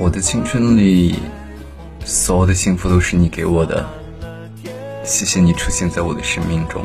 我的青春里所有的幸福都是你给我的谢谢你出现在我的生命中。